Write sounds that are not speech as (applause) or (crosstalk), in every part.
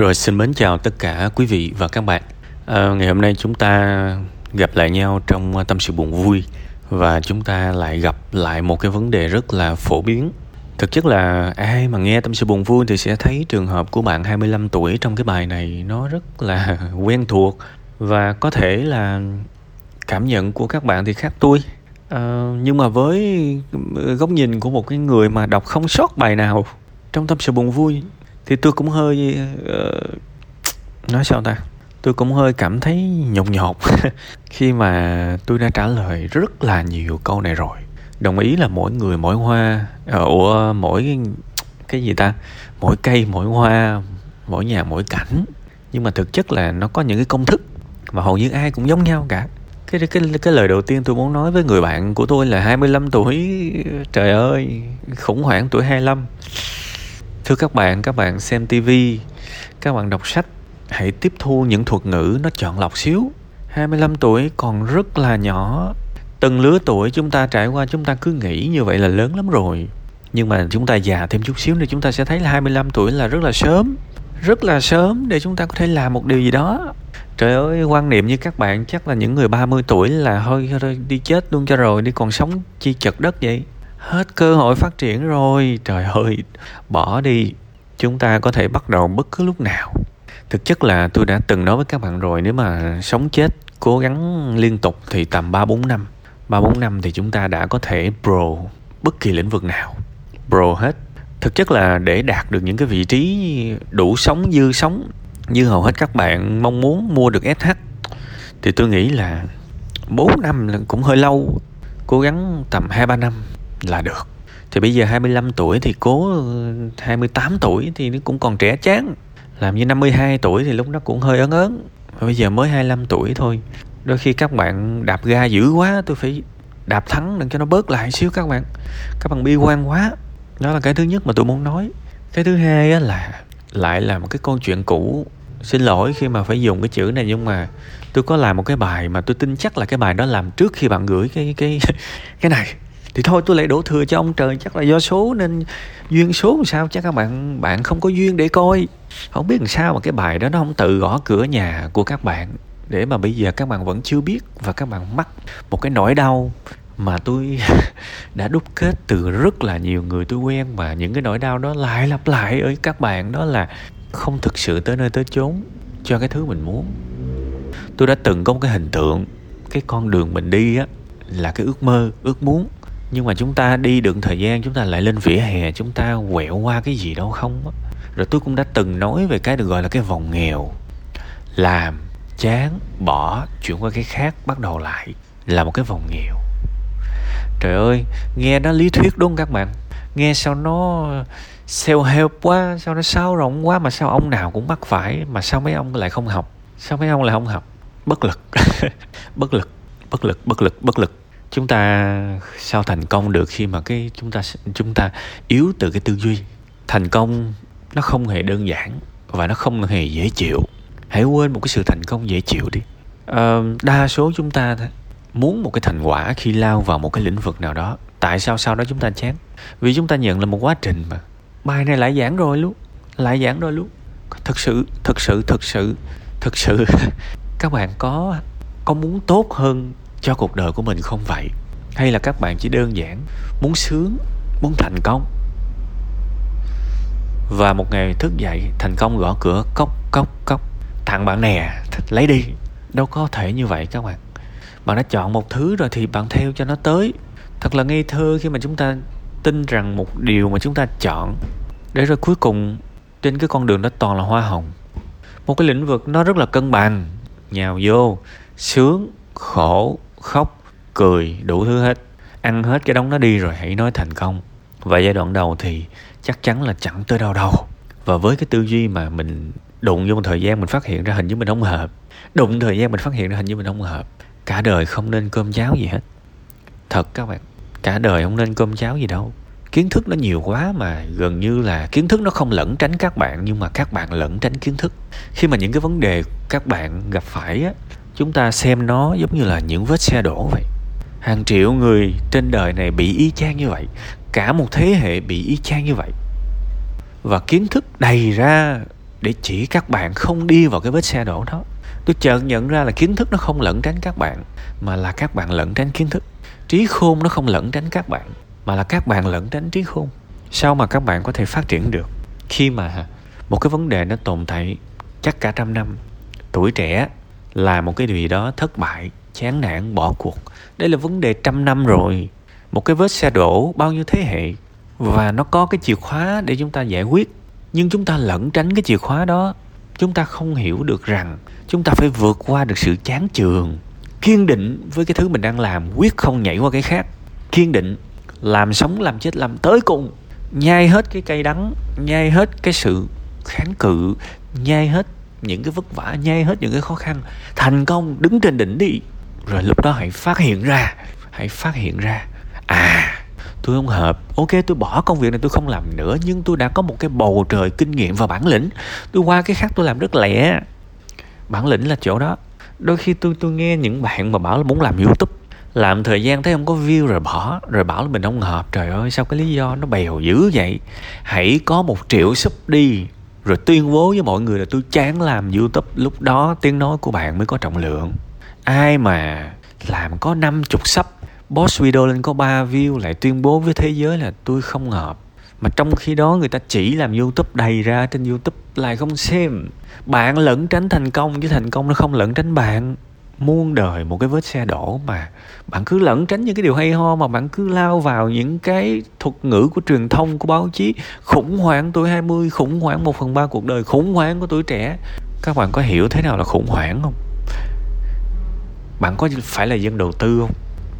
Rồi xin mến chào tất cả quý vị và các bạn. À, ngày hôm nay chúng ta gặp lại nhau trong à, tâm sự buồn vui và chúng ta lại gặp lại một cái vấn đề rất là phổ biến. Thực chất là ai mà nghe tâm sự buồn vui thì sẽ thấy trường hợp của bạn 25 tuổi trong cái bài này nó rất là (laughs) quen thuộc và có thể là cảm nhận của các bạn thì khác tôi. À, nhưng mà với góc nhìn của một cái người mà đọc không sót bài nào trong tâm sự buồn vui thì tôi cũng hơi uh, nói sao ta? Tôi cũng hơi cảm thấy nhột nhột. (laughs) Khi mà tôi đã trả lời rất là nhiều câu này rồi đồng ý là mỗi người mỗi hoa ờ, ở mỗi cái, cái gì ta? Mỗi cây mỗi hoa mỗi nhà mỗi cảnh. Nhưng mà thực chất là nó có những cái công thức mà hầu như ai cũng giống nhau cả. Cái cái cái lời đầu tiên tôi muốn nói với người bạn của tôi là 25 tuổi trời ơi khủng hoảng tuổi 25 Thưa các bạn, các bạn xem TV, các bạn đọc sách, hãy tiếp thu những thuật ngữ nó chọn lọc xíu. 25 tuổi còn rất là nhỏ. Từng lứa tuổi chúng ta trải qua chúng ta cứ nghĩ như vậy là lớn lắm rồi. Nhưng mà chúng ta già thêm chút xíu nữa chúng ta sẽ thấy là 25 tuổi là rất là sớm. Rất là sớm để chúng ta có thể làm một điều gì đó. Trời ơi, quan niệm như các bạn chắc là những người 30 tuổi là thôi, hơi đi chết luôn cho rồi, đi còn sống chi chật đất vậy hết cơ hội phát triển rồi. Trời ơi, bỏ đi. Chúng ta có thể bắt đầu bất cứ lúc nào. Thực chất là tôi đã từng nói với các bạn rồi, nếu mà sống chết cố gắng liên tục thì tầm ba bốn năm. Ba bốn năm thì chúng ta đã có thể pro bất kỳ lĩnh vực nào. Pro hết. Thực chất là để đạt được những cái vị trí đủ sống, dư sống, như hầu hết các bạn mong muốn mua được SH thì tôi nghĩ là 4 năm là cũng hơi lâu. Cố gắng tầm 2 3 năm là được. Thì bây giờ 25 tuổi thì cố ờ, 28 tuổi thì nó cũng còn trẻ chán. Làm như 52 tuổi thì lúc đó cũng hơi ớn ớn. Bây giờ mới 25 tuổi thôi. Đôi khi các bạn đạp ga dữ quá, tôi phải đạp thắng để cho nó bớt lại xíu các bạn. Các bạn bi quan quá. Đó là cái thứ nhất mà tôi muốn nói. Cái thứ hai á là lại là một cái câu chuyện cũ. Xin lỗi khi mà phải dùng cái chữ này nhưng mà tôi có làm một cái bài mà tôi tin chắc là cái bài đó làm trước khi bạn gửi cái cái cái (laughs) này thì thôi, tôi lại đổ thừa cho ông trời, chắc là do số nên duyên số làm sao? Chắc các bạn bạn không có duyên để coi. Không biết làm sao mà cái bài đó nó không tự gõ cửa nhà của các bạn, để mà bây giờ các bạn vẫn chưa biết và các bạn mắc một cái nỗi đau mà tôi (laughs) đã đúc kết từ rất là nhiều người tôi quen. Và những cái nỗi đau đó lại lặp lại ở các bạn, đó là không thực sự tới nơi tới chốn cho cái thứ mình muốn. Tôi đã từng có một cái hình tượng, cái con đường mình đi á, là cái ước mơ, ước muốn nhưng mà chúng ta đi được thời gian, chúng ta lại lên vỉa hè, chúng ta quẹo qua cái gì đâu không á. Rồi tôi cũng đã từng nói về cái được gọi là cái vòng nghèo. Làm, chán, bỏ, chuyển qua cái khác, bắt đầu lại là một cái vòng nghèo. Trời ơi, nghe nó lý thuyết đúng không các bạn? Nghe sao nó self help quá, sao nó sáo rộng quá mà sao ông nào cũng mắc phải, mà sao mấy ông lại không học? Sao mấy ông lại không học? Bất lực. (laughs) Bất lực bất lực bất lực bất lực chúng ta sao thành công được khi mà cái chúng ta chúng ta yếu từ cái tư duy? Thành công nó không hề đơn giản và nó không hề dễ chịu. Hãy quên một cái sự thành công dễ chịu đi. À, đa số chúng ta muốn một cái thành quả khi lao vào một cái lĩnh vực nào đó tại sao sau đó chúng ta chán? Vì chúng ta nhận là một quá trình mà. Bài này lại giảng rồi luôn lại giảng rồi luôn. Thực sự thực sự thực sự thực sự. (laughs) Các bạn có có muốn tốt hơn cho cuộc đời của mình không vậy? Hay là các bạn chỉ đơn giản muốn sướng, muốn thành công? Và một ngày thức dậy, thành công gõ cửa, cốc cốc cốc. Thằng bạn nè lấy đi. Đâu có thể như vậy các bạn. Bạn đã chọn một thứ rồi thì bạn theo cho nó tới. Thật là ngây thơ khi mà chúng ta tin rằng một điều mà chúng ta chọn. Để rồi cuối cùng, trên cái con đường đó toàn là hoa hồng. Một cái lĩnh vực nó rất là cân bằng. Nhào vô, sướng, khổ khóc, cười, đủ thứ hết. Ăn hết cái đống nó đi rồi hãy nói thành công. Và giai đoạn đầu thì chắc chắn là chẳng tới đâu đâu. Và với cái tư duy mà mình đụng vô một thời gian mình phát hiện ra hình như mình không hợp. Đụng thời gian mình phát hiện ra hình như mình không hợp. Cả đời không nên cơm cháo gì hết. Thật các bạn, cả đời không nên cơm cháo gì đâu. Kiến thức nó nhiều quá mà gần như là kiến thức nó không lẫn tránh các bạn, nhưng mà các bạn lẫn tránh kiến thức. Khi mà những cái vấn đề các bạn gặp phải á chúng ta xem nó giống như là những vết xe đổ vậy. Hàng triệu người trên đời này bị y chang như vậy. Cả một thế hệ bị y chang như vậy. Và kiến thức đầy ra để chỉ các bạn không đi vào cái vết xe đổ đó. Tôi chợt nhận ra là kiến thức nó không lẩn tránh các bạn, mà là các bạn lẩn tránh kiến thức. Trí khôn nó không lẩn tránh các bạn, mà là các bạn lẩn tránh trí khôn. Sao mà các bạn có thể phát triển được? Khi mà một cái vấn đề nó tồn tại chắc cả trăm năm, tuổi trẻ là một cái điều gì đó thất bại, chán nản, bỏ cuộc. Đây là vấn đề trăm năm rồi. Một cái vết xe đổ bao nhiêu thế hệ? Và nó có cái chìa khóa để chúng ta giải quyết. Nhưng chúng ta lẩn tránh cái chìa khóa đó. Chúng ta không hiểu được rằng chúng ta phải vượt qua được sự chán chường, kiên định với cái thứ mình đang làm, quyết không nhảy qua cái khác. Kiên định, làm sống, làm chết, làm tới cùng. Nhai hết cái cây đắng, nhai hết cái sự kháng cự, nhai hết những cái vất vả, nhai hết những cái khó khăn, thành công, đứng trên đỉnh đi. Rồi lúc đó hãy phát hiện ra, hãy phát hiện ra à tôi không hợp. Ok, tôi bỏ công việc này tôi không làm nữa, nhưng tôi đã có một cái bầu trời kinh nghiệm và bản lĩnh. Tôi qua cái khác tôi làm rất lẹ. Bản lĩnh là chỗ đó. Đôi khi tôi tôi nghe những bạn mà bảo là muốn làm youtube, làm thời gian thấy không có view rồi bỏ, rồi bảo là mình không hợp. Trời ơi, sao cái lý do nó bèo dữ vậy? Hãy có một triệu sub đi rồi tuyên bố với mọi người là tôi chán làm youtube. Lúc đó tiếng nói của bạn mới có trọng lượng. Ai mà làm có năm chục sub boss video lên có 3 view lại tuyên bố với thế giới là tôi không hợp. Mà trong khi đó người ta chỉ làm youtube đầy ra trên youtube lại không xem. Bạn lẫn tránh thành công, chứ thành công nó không lẫn tránh bạn muôn đời một cái vết xe đổ mà bạn cứ lẩn tránh những cái điều hay ho mà bạn cứ lao vào những cái thuật ngữ của truyền thông, của báo chí. Khủng hoảng tuổi 20 khủng hoảng một phần ba cuộc đời, khủng hoảng của tuổi trẻ. Các bạn có hiểu thế nào là khủng hoảng không? Bạn có phải là dân đầu tư không?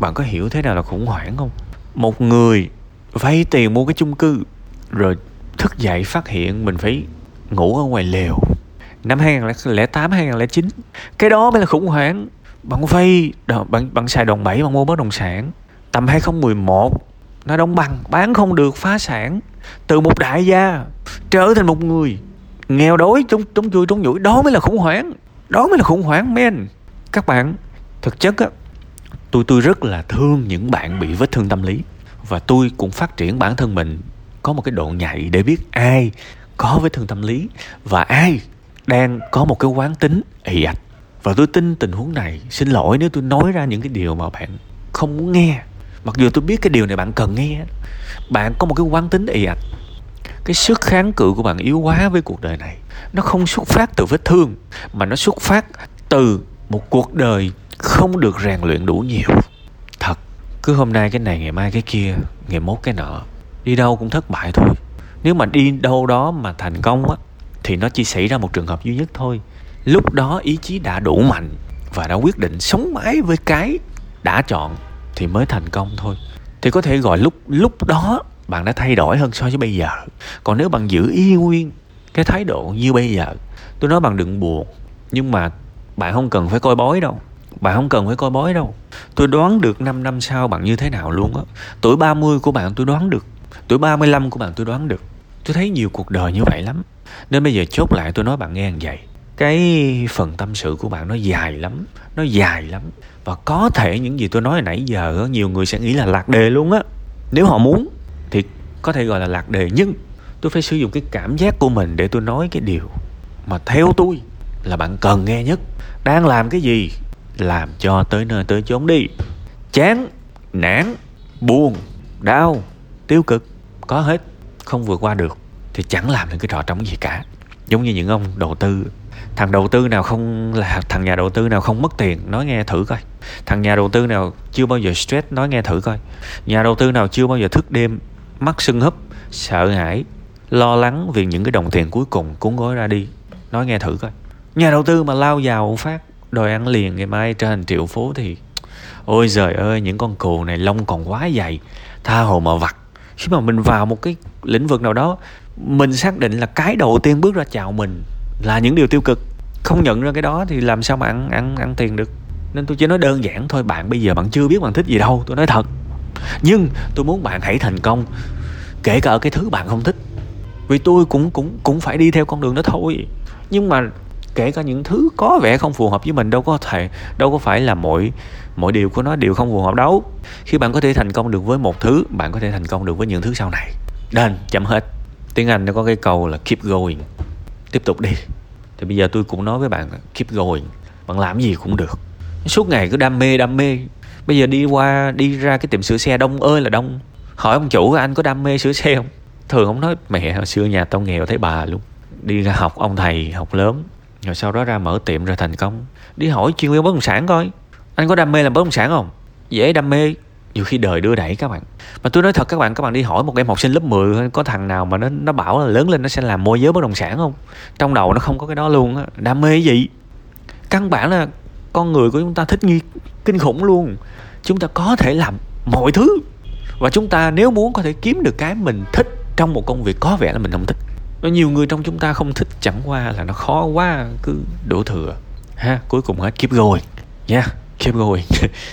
Bạn có hiểu thế nào là khủng hoảng không? Một người vay tiền mua cái chung cư rồi thức dậy phát hiện mình phải ngủ ở ngoài lều năm 2008 2009 cái đó mới là khủng hoảng. Bạn vay bạn bạn xài đòn bẩy, bạn mua bất động sản. Tầm 2011 nó đóng bằng, bán không được, phá sản. Từ một đại gia trở thành một người nghèo đói, trúng trúng chui, trúng nhủi. Đó mới là khủng hoảng. Đó mới là khủng hoảng, men. Các bạn, thực chất á tôi tôi rất là thương những bạn bị vết thương tâm lý. Và tôi cũng phát triển bản thân mình có một cái độ nhạy để biết ai có vết thương tâm lý và ai đang có một cái quán tính ì ạch và tôi tin tình huống này, xin lỗi nếu tôi nói ra những cái điều mà bạn không muốn nghe. Mặc dù tôi biết cái điều này bạn cần nghe. Bạn có một cái quán tính ì ạch cái sức kháng cự của bạn yếu quá với cuộc đời này. Nó không xuất phát từ vết thương, mà nó xuất phát từ một cuộc đời không được rèn luyện đủ nhiều. Thật, cứ hôm nay cái này, ngày mai cái kia, ngày mốt cái nọ, đi đâu cũng thất bại thôi. Nếu mà đi đâu đó mà thành công á thì nó chỉ xảy ra một trường hợp duy nhất thôi. Lúc đó ý chí đã đủ mạnh và đã quyết định sống mãi với cái đã chọn thì mới thành công thôi. Thì có thể gọi lúc lúc đó bạn đã thay đổi hơn so với bây giờ. Còn nếu bạn giữ y nguyên cái thái độ như bây giờ, tôi nói bạn đừng buồn, nhưng mà bạn không cần phải coi bói đâu. Bạn không cần phải coi bói đâu. Tôi đoán được 5 năm sau bạn như thế nào luôn á. Tuổi 30 của bạn tôi đoán được, tuổi 35 của bạn tôi đoán được tôi thấy nhiều cuộc đời như vậy lắm. Nên bây giờ chốt lại tôi nói bạn nghe như vậy. Cái phần tâm sự của bạn nó dài lắm, nó dài lắm. Và có thể những gì tôi nói nãy giờ, nhiều người sẽ nghĩ là lạc đề luôn á. Nếu họ muốn, thì có thể gọi là lạc đề. Nhưng tôi phải sử dụng cái cảm giác của mình để tôi nói cái điều mà theo tôi là bạn cần nghe nhất. Đang làm cái gì, làm cho tới nơi tới chốn đi. Chán, nản, buồn, đau, tiêu cực, có hết không vượt qua được thì chẳng làm được cái trò trống gì cả. Giống như những ông đầu tư, thằng đầu tư nào không là thằng nhà đầu tư nào không mất tiền, nói nghe thử coi. Thằng nhà đầu tư nào chưa bao giờ stress, nói nghe thử coi. Nhà đầu tư nào chưa bao giờ thức đêm, mắt sưng húp, sợ hãi, lo lắng vì những cái đồng tiền cuối cùng cuốn gói ra đi, nói nghe thử coi. Nhà đầu tư mà lao vào phát, đòi ăn liền ngày mai trên triệu phố thì, ôi giời ơi, những con cừu này lông còn quá dày, tha hồ mà vặt khi mà mình vào một cái lĩnh vực nào đó, mình xác định là cái đầu tiên bước ra chào mình là những điều tiêu cực. Không nhận ra cái đó thì làm sao mà ăn ăn ăn tiền được? Nên tôi chỉ nói đơn giản thôi, bạn bây giờ bạn chưa biết bạn thích gì đâu, tôi nói thật. Nhưng tôi muốn bạn hãy thành công, kể cả ở cái thứ bạn không thích. Vì tôi cũng cũng cũng phải đi theo con đường đó thôi. Nhưng mà kể cả những thứ có vẻ không phù hợp với mình, đâu có thể, đâu có phải là mỗi mỗi điều của nó đều không phù hợp đâu. Khi bạn có thể thành công được với một thứ, bạn có thể thành công được với những thứ sau này. Nên chậm hết. Tiếng anh nó có cái câu là keep going tiếp tục đi. Thì bây giờ tôi cũng nói với bạn keep going bạn làm gì cũng được. Suốt ngày cứ đam mê đam mê. Bây giờ đi qua, đi ra cái tiệm sửa xe, đông ơi là đông. Hỏi ông chủ anh có đam mê sửa xe không? Thường ông nói, mẹ, hồi xưa nhà tao nghèo thấy bà luôn. Đi ra học, ông thầy học lớn rồi sau đó ra mở tiệm rồi thành công. Đi hỏi chuyên viên bất động sản coi. Anh có đam mê làm bất động sản không? Dễ đam mê. Nhiều khi đời đưa đẩy các bạn. Mà tôi nói thật các bạn các bạn đi hỏi một em học sinh lớp 10 có thằng nào mà nó nó bảo là lớn lên nó sẽ làm môi giới bất động sản không? Trong đầu nó không có cái đó luôn á. Đam mê gì? Căn bản là con người của chúng ta thích nghi, kinh khủng luôn. Chúng ta có thể làm mọi thứ. Và chúng ta nếu muốn có thể kiếm được cái mình thích trong một công việc có vẻ là mình không thích nó nhiều người trong chúng ta không thích chẳng qua là nó khó quá cứ đổ thừa. Ha cuối cùng hết keep going nha yeah, keep going. (laughs)